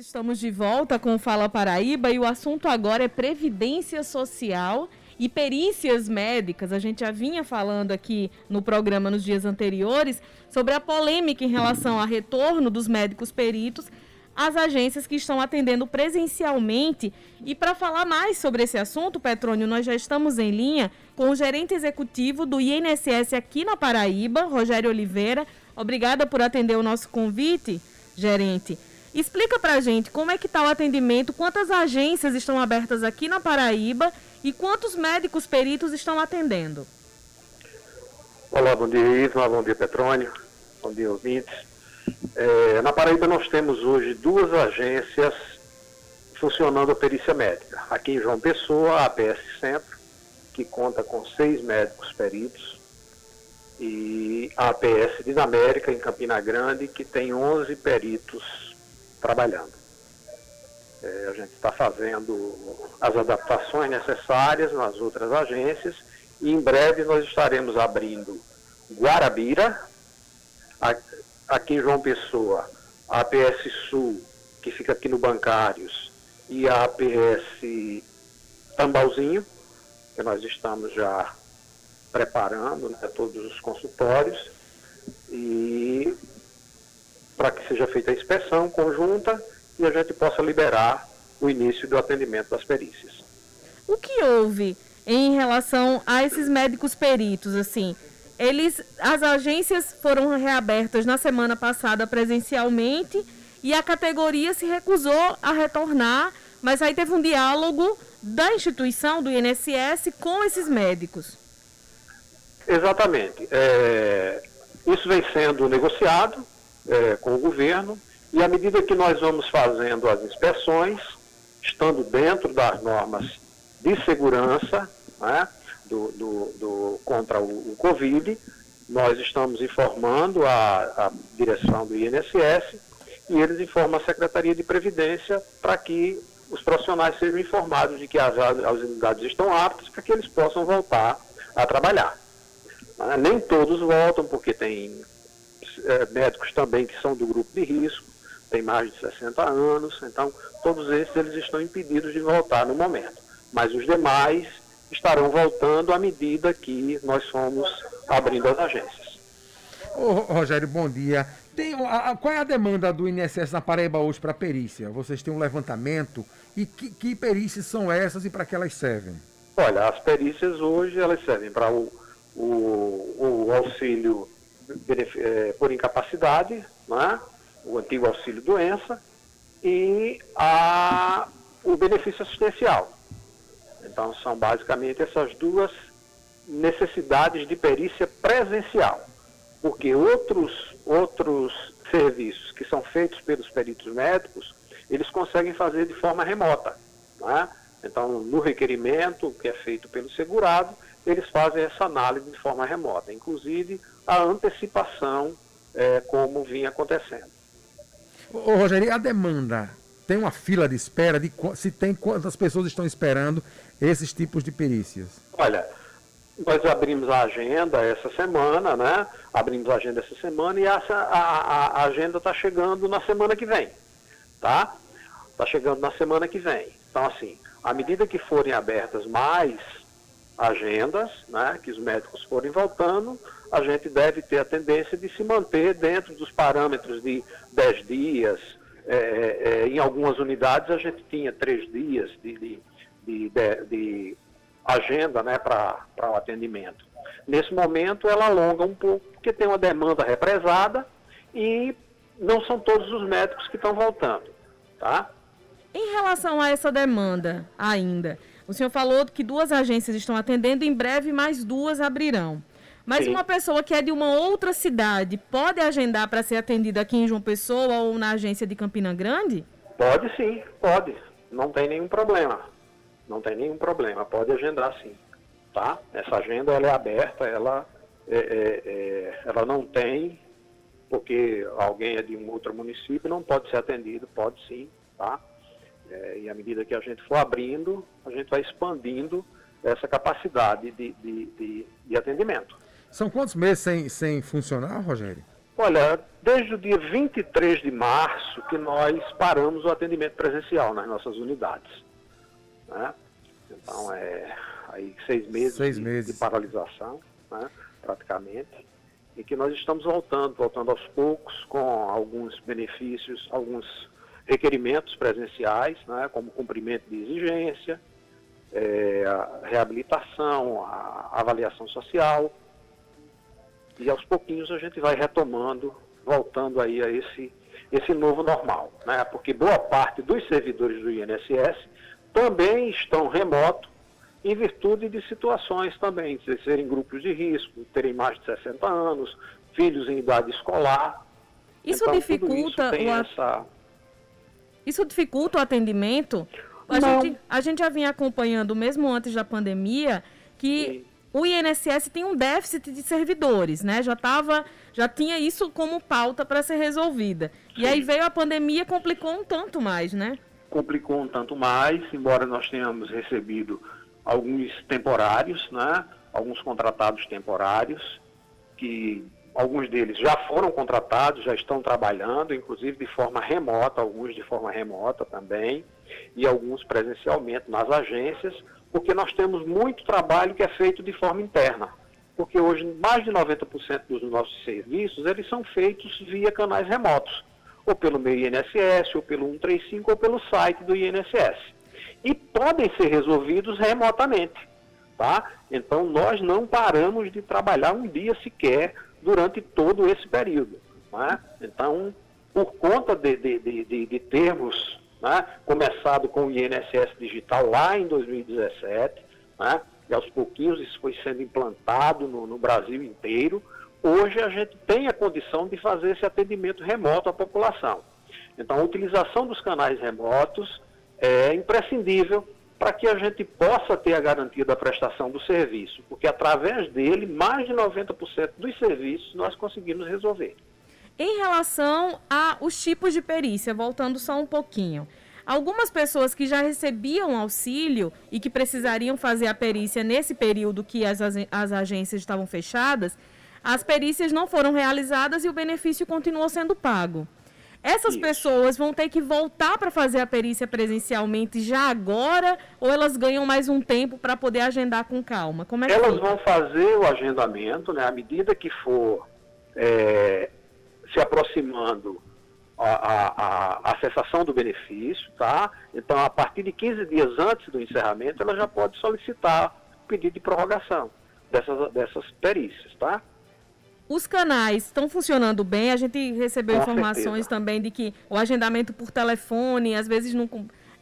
estamos de volta com Fala Paraíba e o assunto agora é previdência social e perícias médicas. A gente já vinha falando aqui no programa nos dias anteriores sobre a polêmica em relação ao retorno dos médicos peritos às agências que estão atendendo presencialmente. E para falar mais sobre esse assunto, Petrônio, nós já estamos em linha com o gerente executivo do INSS aqui na Paraíba, Rogério Oliveira. Obrigada por atender o nosso convite, gerente. Explica para a gente como é que está o atendimento, quantas agências estão abertas aqui na Paraíba e quantos médicos peritos estão atendendo? Olá, bom dia Isma, bom dia Petrônio, bom dia ouvintes. É, na Paraíba nós temos hoje duas agências funcionando a perícia médica. Aqui em João Pessoa, a APS Centro, que conta com seis médicos peritos, e a APS Dinamérica, em Campina Grande, que tem 11 peritos trabalhando. É, a gente está fazendo as adaptações necessárias nas outras agências e em breve nós estaremos abrindo Guarabira, aqui em João Pessoa, a APS Sul, que fica aqui no Bancários, e a APS Tambalzinho, que nós estamos já preparando né, todos os consultórios, e para que seja feita a inspeção conjunta e a gente possa liberar o início do atendimento das perícias. O que houve em relação a esses médicos peritos, assim? Eles, as agências foram reabertas na semana passada presencialmente e a categoria se recusou a retornar, mas aí teve um diálogo da instituição, do INSS, com esses médicos. Exatamente. É, isso vem sendo negociado é, com o governo e à medida que nós vamos fazendo as inspeções, estando dentro das normas de segurança né, do, do, do, contra o, o, Covid, nós estamos informando a, a direção do INSS e eles informam a Secretaria de Previdência para que os profissionais sejam informados de que as, as unidades estão aptas para que eles possam voltar a trabalhar. Né, nem todos voltam, porque tem é, médicos também que são do grupo de risco, tem mais de 60 anos, então todos esses eles estão impedidos de voltar no momento. Mas os demais estarão voltando à medida que nós fomos abrindo as agências. Ô, Rogério, bom dia. Tem, a, a, qual é a demanda do INSS na Paraíba hoje para perícia? Vocês têm um levantamento e que, que perícias são essas e para que elas servem? Olha, as perícias hoje elas servem para o, o, o auxílio é, por incapacidade, né? o antigo auxílio doença, e a, o benefício assistencial. Então, são basicamente essas duas necessidades de perícia presencial, porque outros, outros serviços que são feitos pelos peritos médicos, eles conseguem fazer de forma remota. Né? Então, no requerimento que é feito pelo segurado, eles fazem essa análise de forma remota, inclusive a antecipação, é, como vinha acontecendo. Ô, Rogério, a demanda tem uma fila de espera de se tem quantas pessoas estão esperando esses tipos de perícias? Olha, nós abrimos a agenda essa semana, né? Abrimos a agenda essa semana e essa, a, a agenda está chegando na semana que vem, tá? Está chegando na semana que vem. Então, assim, à medida que forem abertas mais agendas, né, que os médicos forem voltando, a gente deve ter a tendência de se manter dentro dos parâmetros de 10 dias. É, é, é, em algumas unidades a gente tinha três dias de, de, de, de agenda né, para o atendimento. Nesse momento ela alonga um pouco, porque tem uma demanda represada e não são todos os médicos que estão voltando. Tá? Em relação a essa demanda ainda, o senhor falou que duas agências estão atendendo, em breve mais duas abrirão. Mas Sim. uma pessoa que é de uma outra cidade pode agendar para ser atendida aqui em João Pessoa ou na agência de Campina Grande? Pode sim, pode. Não tem nenhum problema. Não tem nenhum problema. Pode agendar sim. Tá? Essa agenda ela é aberta, ela, é, é, é, ela não tem, porque alguém é de um outro município, não pode ser atendido, pode sim, tá? É, e à medida que a gente for abrindo, a gente vai expandindo essa capacidade de, de, de, de atendimento. São quantos meses sem, sem funcionar, Rogério? Olha, desde o dia 23 de março que nós paramos o atendimento presencial nas nossas unidades. Né? Então, é aí seis meses, seis de, meses. de paralisação, né? praticamente, e que nós estamos voltando, voltando aos poucos, com alguns benefícios, alguns requerimentos presenciais, né? como cumprimento de exigência, é, a reabilitação, a avaliação social, e aos pouquinhos a gente vai retomando, voltando aí a esse, esse novo normal, né? Porque boa parte dos servidores do INSS também estão remoto em virtude de situações também, de serem grupos de risco, terem mais de 60 anos, filhos em idade escolar. Isso então, dificulta isso o essa... Isso dificulta o atendimento? A gente, a gente já vinha acompanhando, mesmo antes da pandemia, que Sim o INSS tem um déficit de servidores, né? Já tava, já tinha isso como pauta para ser resolvida. E aí veio a pandemia, complicou um tanto mais, né? Complicou um tanto mais, embora nós tenhamos recebido alguns temporários, né? Alguns contratados temporários, que alguns deles já foram contratados, já estão trabalhando, inclusive de forma remota, alguns de forma remota também, e alguns presencialmente nas agências porque nós temos muito trabalho que é feito de forma interna. Porque hoje mais de 90% dos nossos serviços, eles são feitos via canais remotos, ou pelo meu INSS, ou pelo 135, ou pelo site do INSS. E podem ser resolvidos remotamente, tá? Então nós não paramos de trabalhar um dia sequer durante todo esse período. Né? Então, por conta de, de, de, de termos né? começado com o INSS digital lá em 2017, né? e aos pouquinhos isso foi sendo implantado no, no Brasil inteiro. Hoje a gente tem a condição de fazer esse atendimento remoto à população. Então, a utilização dos canais remotos é imprescindível para que a gente possa ter a garantia da prestação do serviço, porque através dele, mais de 90% dos serviços nós conseguimos resolver. Em relação aos tipos de perícia, voltando só um pouquinho. Algumas pessoas que já recebiam auxílio e que precisariam fazer a perícia nesse período que as, as agências estavam fechadas, as perícias não foram realizadas e o benefício continuou sendo pago. Essas Isso. pessoas vão ter que voltar para fazer a perícia presencialmente já agora ou elas ganham mais um tempo para poder agendar com calma? Como é elas vão fazer o agendamento, né, à medida que for é, se aproximando a, a, a, cessação do benefício, tá? Então, a partir de 15 dias antes do encerramento, ela já pode solicitar pedido de prorrogação dessas, dessas perícias, tá? Os canais estão funcionando bem. A gente recebeu Com informações certeza. também de que o agendamento por telefone, às vezes não.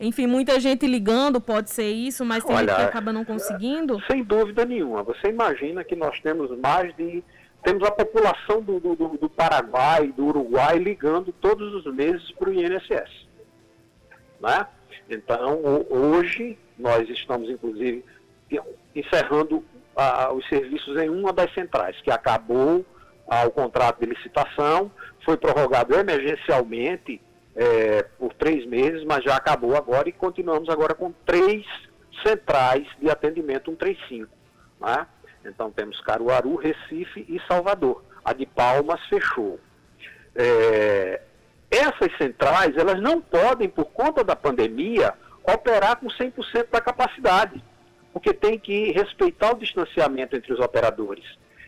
Enfim, muita gente ligando pode ser isso, mas tem Olha, gente que acaba não conseguindo. Sem dúvida nenhuma. Você imagina que nós temos mais de temos a população do, do, do Paraguai, do Uruguai, ligando todos os meses para o INSS. Né? Então, hoje, nós estamos, inclusive, encerrando os serviços em uma das centrais, que acabou ah, o contrato de licitação, foi prorrogado emergencialmente é, por três meses, mas já acabou agora e continuamos agora com três centrais de atendimento 135. Né? Então temos Caruaru, Recife e Salvador. A de Palmas fechou. É, essas centrais, elas não podem, por conta da pandemia, operar com 100% da capacidade, porque tem que respeitar o distanciamento entre os operadores.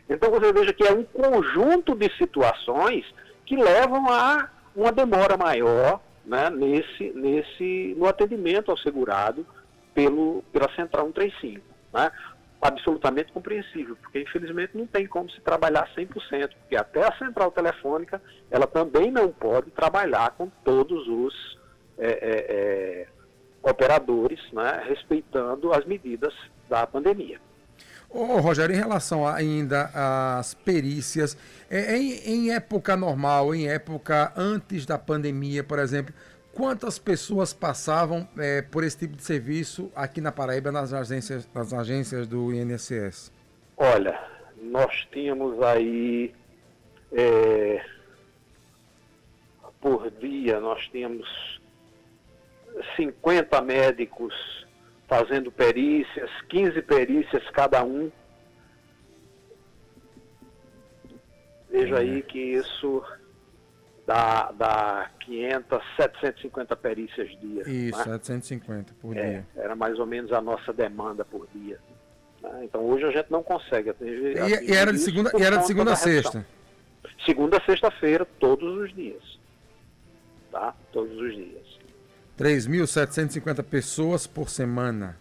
Então você veja que é um conjunto de situações que levam a uma demora maior né, nesse, nesse, no atendimento ao segurado pelo, pela Central 135. Né? Absolutamente compreensível, porque infelizmente não tem como se trabalhar 100%, porque até a central telefônica ela também não pode trabalhar com todos os é, é, é, operadores, né, respeitando as medidas da pandemia. Ô, Rogério, em relação ainda às perícias, é, em, em época normal, em época antes da pandemia, por exemplo, Quantas pessoas passavam é, por esse tipo de serviço aqui na Paraíba nas agências, nas agências do INSS? Olha, nós tínhamos aí é, por dia nós tínhamos 50 médicos fazendo perícias, 15 perícias cada um. Veja aí que isso dá, dá 500, 750 perícias dia. Isso, né? 750 por é, dia. Era mais ou menos a nossa demanda por dia. Né? Então hoje a gente não consegue atingir. E, e era de segunda, e era de segunda a sexta? Segunda a sexta-feira, todos os dias. Tá? Todos os dias. 3.750 pessoas por semana.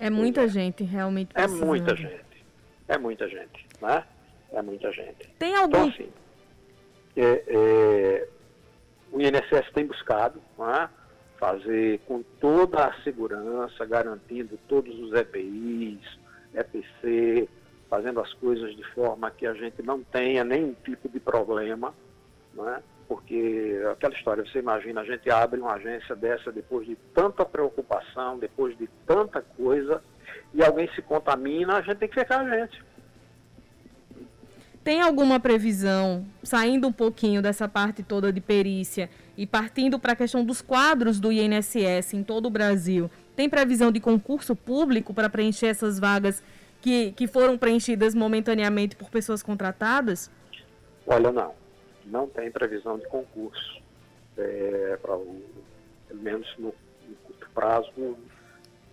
É muita gente, realmente. É muita gente. É muita gente, né? É muita gente. Tem algum... Então, assim, é, é, o INSS tem buscado né, fazer com toda a segurança, garantindo todos os EPIs, EPC, fazendo as coisas de forma que a gente não tenha nenhum tipo de problema, né? porque aquela história, você imagina, a gente abre uma agência dessa depois de tanta preocupação, depois de tanta coisa, e alguém se contamina, a gente tem que fechar a agência. Tem alguma previsão, saindo um pouquinho dessa parte toda de perícia e partindo para a questão dos quadros do INSS em todo o Brasil, tem previsão de concurso público para preencher essas vagas que, que foram preenchidas momentaneamente por pessoas contratadas? Olha, não. Não tem previsão de concurso. É, pra, pelo menos no, no curto prazo, no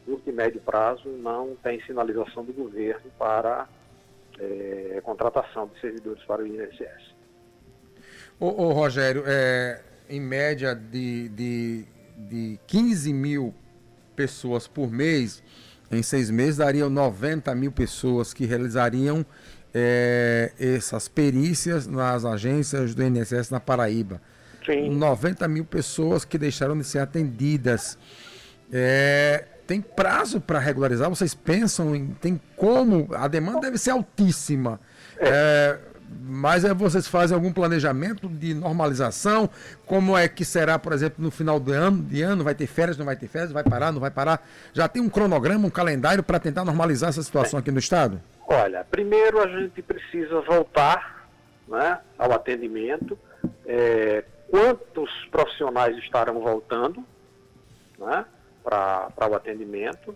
curto e médio prazo, não tem sinalização do governo para é, contratação de servidores para o INSS. Ô, ô Rogério, é, em média de, de, de 15 mil pessoas por mês, em seis meses dariam 90 mil pessoas que realizariam é, essas perícias nas agências do INSS na Paraíba. Sim. 90 mil pessoas que deixaram de ser atendidas. É, tem prazo para regularizar? Vocês pensam em. Tem como? A demanda deve ser altíssima. É. É, mas é, vocês fazem algum planejamento de normalização? Como é que será, por exemplo, no final do ano, de ano? Vai ter férias, não vai ter férias? Vai parar, não vai parar? Já tem um cronograma, um calendário para tentar normalizar essa situação aqui no Estado? Olha, primeiro a gente precisa voltar né, ao atendimento. É, quantos profissionais estarão voltando? Né? Para o atendimento.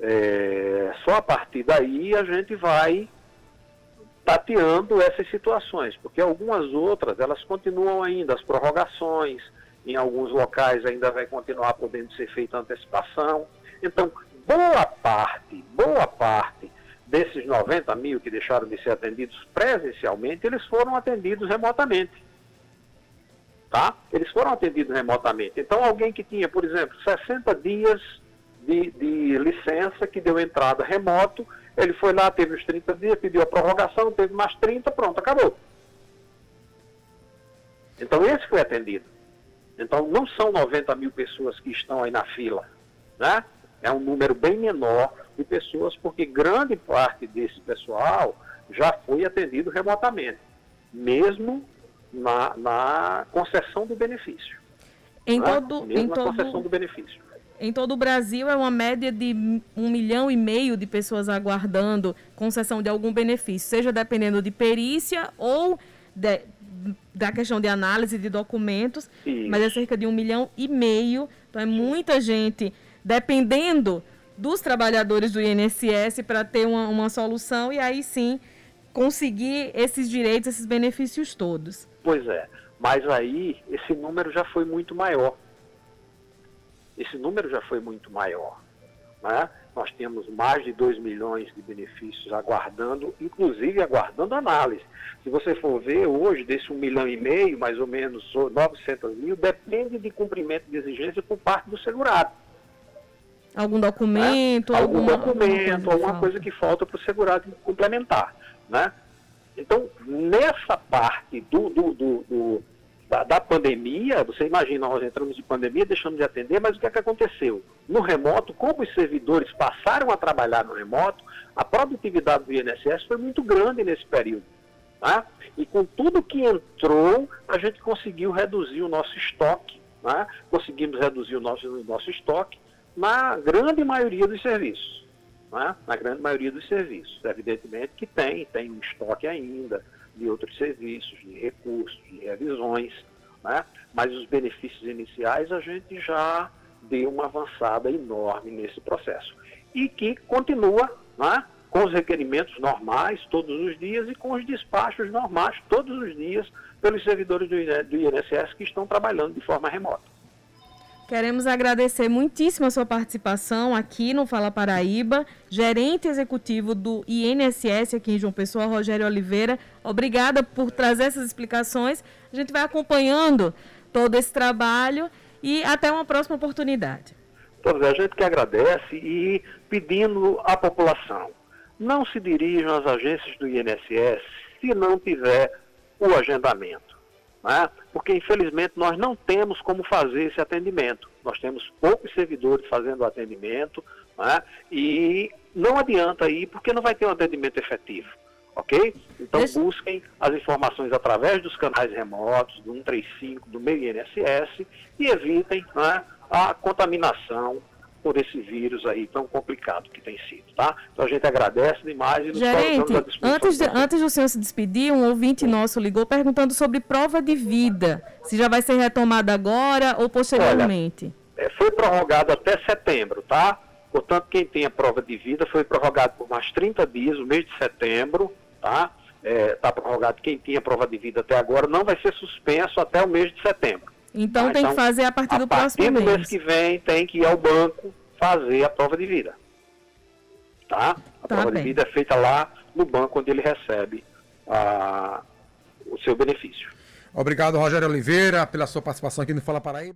É, só a partir daí a gente vai tateando essas situações, porque algumas outras elas continuam ainda, as prorrogações, em alguns locais ainda vai continuar podendo ser feita antecipação. Então, boa parte, boa parte desses 90 mil que deixaram de ser atendidos presencialmente, eles foram atendidos remotamente tá? Eles foram atendidos remotamente. Então, alguém que tinha, por exemplo, 60 dias de, de licença, que deu entrada remoto, ele foi lá, teve os 30 dias, pediu a prorrogação, teve mais 30, pronto, acabou. Então, esse foi atendido. Então, não são 90 mil pessoas que estão aí na fila, né? É um número bem menor de pessoas, porque grande parte desse pessoal já foi atendido remotamente, mesmo na, na concessão do benefício. Em né? todo, em todo, concessão do benefício. Em todo o Brasil é uma média de um milhão e meio de pessoas aguardando concessão de algum benefício, seja dependendo de perícia ou de, da questão de análise de documentos, Isso. mas é cerca de um milhão e meio. Então é muita gente dependendo dos trabalhadores do INSS para ter uma, uma solução e aí sim conseguir esses direitos, esses benefícios todos. Pois é, mas aí esse número já foi muito maior. Esse número já foi muito maior. Né? Nós temos mais de 2 milhões de benefícios aguardando, inclusive aguardando análise. Se você for ver hoje, desse 1 milhão e meio, mais ou menos 900 mil, depende de cumprimento de exigência por parte do segurado. Algum documento? Né? Algum alguma, documento, alguma coisa, alguma coisa que falta para o segurado complementar. Né? Então, nessa parte do, do, do, do da, da, pandemia, você imagina, nós entramos de pandemia, deixamos de atender, mas o que é que aconteceu? No remoto, como os servidores passaram a trabalhar no remoto, a produtividade do INSS foi muito grande nesse período. Tá? E com tudo que entrou, a gente conseguiu reduzir o nosso estoque, né? conseguimos reduzir o nosso, o nosso estoque na grande maioria dos serviços né, na grande maioria dos serviços. Evidentemente que tem, tem um estoque ainda de outros serviços, de recursos, de revisões, né, mas os benefícios iniciais a gente já deu uma avançada enorme nesse processo. E que continua, né, com os requerimentos normais todos os dias e com os despachos normais todos os dias pelos servidores do INSS que estão trabalhando de forma remota. Queremos agradecer muitíssimo a sua participação aqui no Fala Paraíba, gerente executivo do INSS aqui em João Pessoa, Rogério Oliveira. Obrigada por trazer essas explicações. A gente vai acompanhando todo esse trabalho e até uma próxima oportunidade. Pois é, a gente que agradece e pedindo à população, não se dirijam às agências do INSS se não tiver o agendamento. Né? Porque, infelizmente, nós não temos como fazer esse atendimento. Nós temos poucos servidores fazendo o atendimento né? e não adianta ir porque não vai ter um atendimento efetivo. Ok? Então, Deixa... busquem as informações através dos canais remotos, do 135, do meio INSS e evitem né, a contaminação por esse vírus aí tão complicado que tem sido, tá? Então a gente agradece demais e nos Gerente, antes, de, antes do senhor se despedir, um ouvinte nosso ligou perguntando sobre prova de vida, se já vai ser retomada agora ou posteriormente. Olha, é, foi prorrogado até setembro, tá? Portanto, quem tem a prova de vida foi prorrogado por mais 30 dias, o mês de setembro, tá? Está é, tá prorrogado quem tinha prova de vida até agora, não vai ser suspenso até o mês de setembro. Então tá? tem então, que fazer a partir do próximo mês. A partir do mês que vem tem que ir ao banco fazer a prova de vida. Tá? A tá prova bem. de vida é feita lá no banco onde ele recebe a, o seu benefício. Obrigado, Rogério Oliveira, pela sua participação aqui no Fala Paraíba.